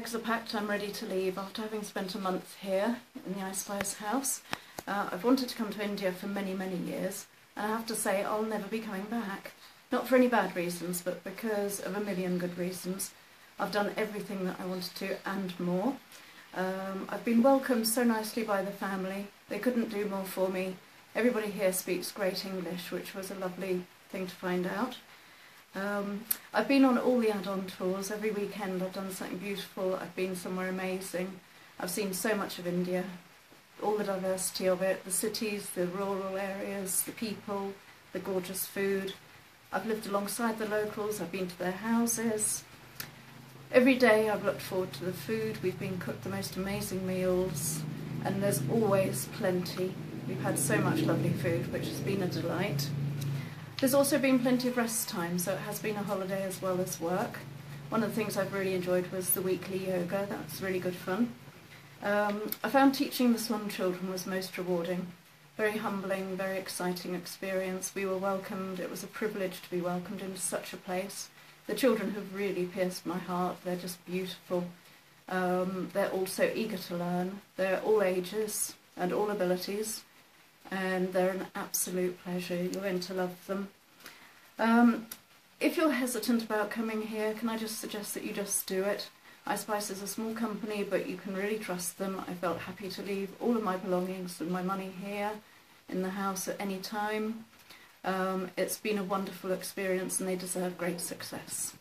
Bags are packed, I'm ready to leave after having spent a month here in the Ice house. Uh, I've wanted to come to India for many, many years, and I have to say I'll never be coming back. Not for any bad reasons, but because of a million good reasons. I've done everything that I wanted to and more. Um, I've been welcomed so nicely by the family. They couldn't do more for me. Everybody here speaks great English, which was a lovely thing to find out. Um, I've been on all the add-on tours. Every weekend I've done something beautiful. I've been somewhere amazing. I've seen so much of India, all the diversity of it, the cities, the rural areas, the people, the gorgeous food. I've lived alongside the locals. I've been to their houses. Every day I've looked forward to the food. We've been cooked the most amazing meals and there's always plenty. We've had so much lovely food, which has been a delight. There's also been plenty of rest time, so it has been a holiday as well as work. One of the things I've really enjoyed was the weekly yoga, that's really good fun. Um, I found teaching the Swan children was most rewarding. Very humbling, very exciting experience. We were welcomed, it was a privilege to be welcomed into such a place. The children have really pierced my heart, they're just beautiful. Um, they're all so eager to learn, they're all ages and all abilities and they're an absolute pleasure. You're going to love them. Um, if you're hesitant about coming here, can I just suggest that you just do it? iSPiiCE is a small company, but you can really trust them. I felt happy to leave all of my belongings and my money here in the house at any time. Um, it's been a wonderful experience and they deserve great success.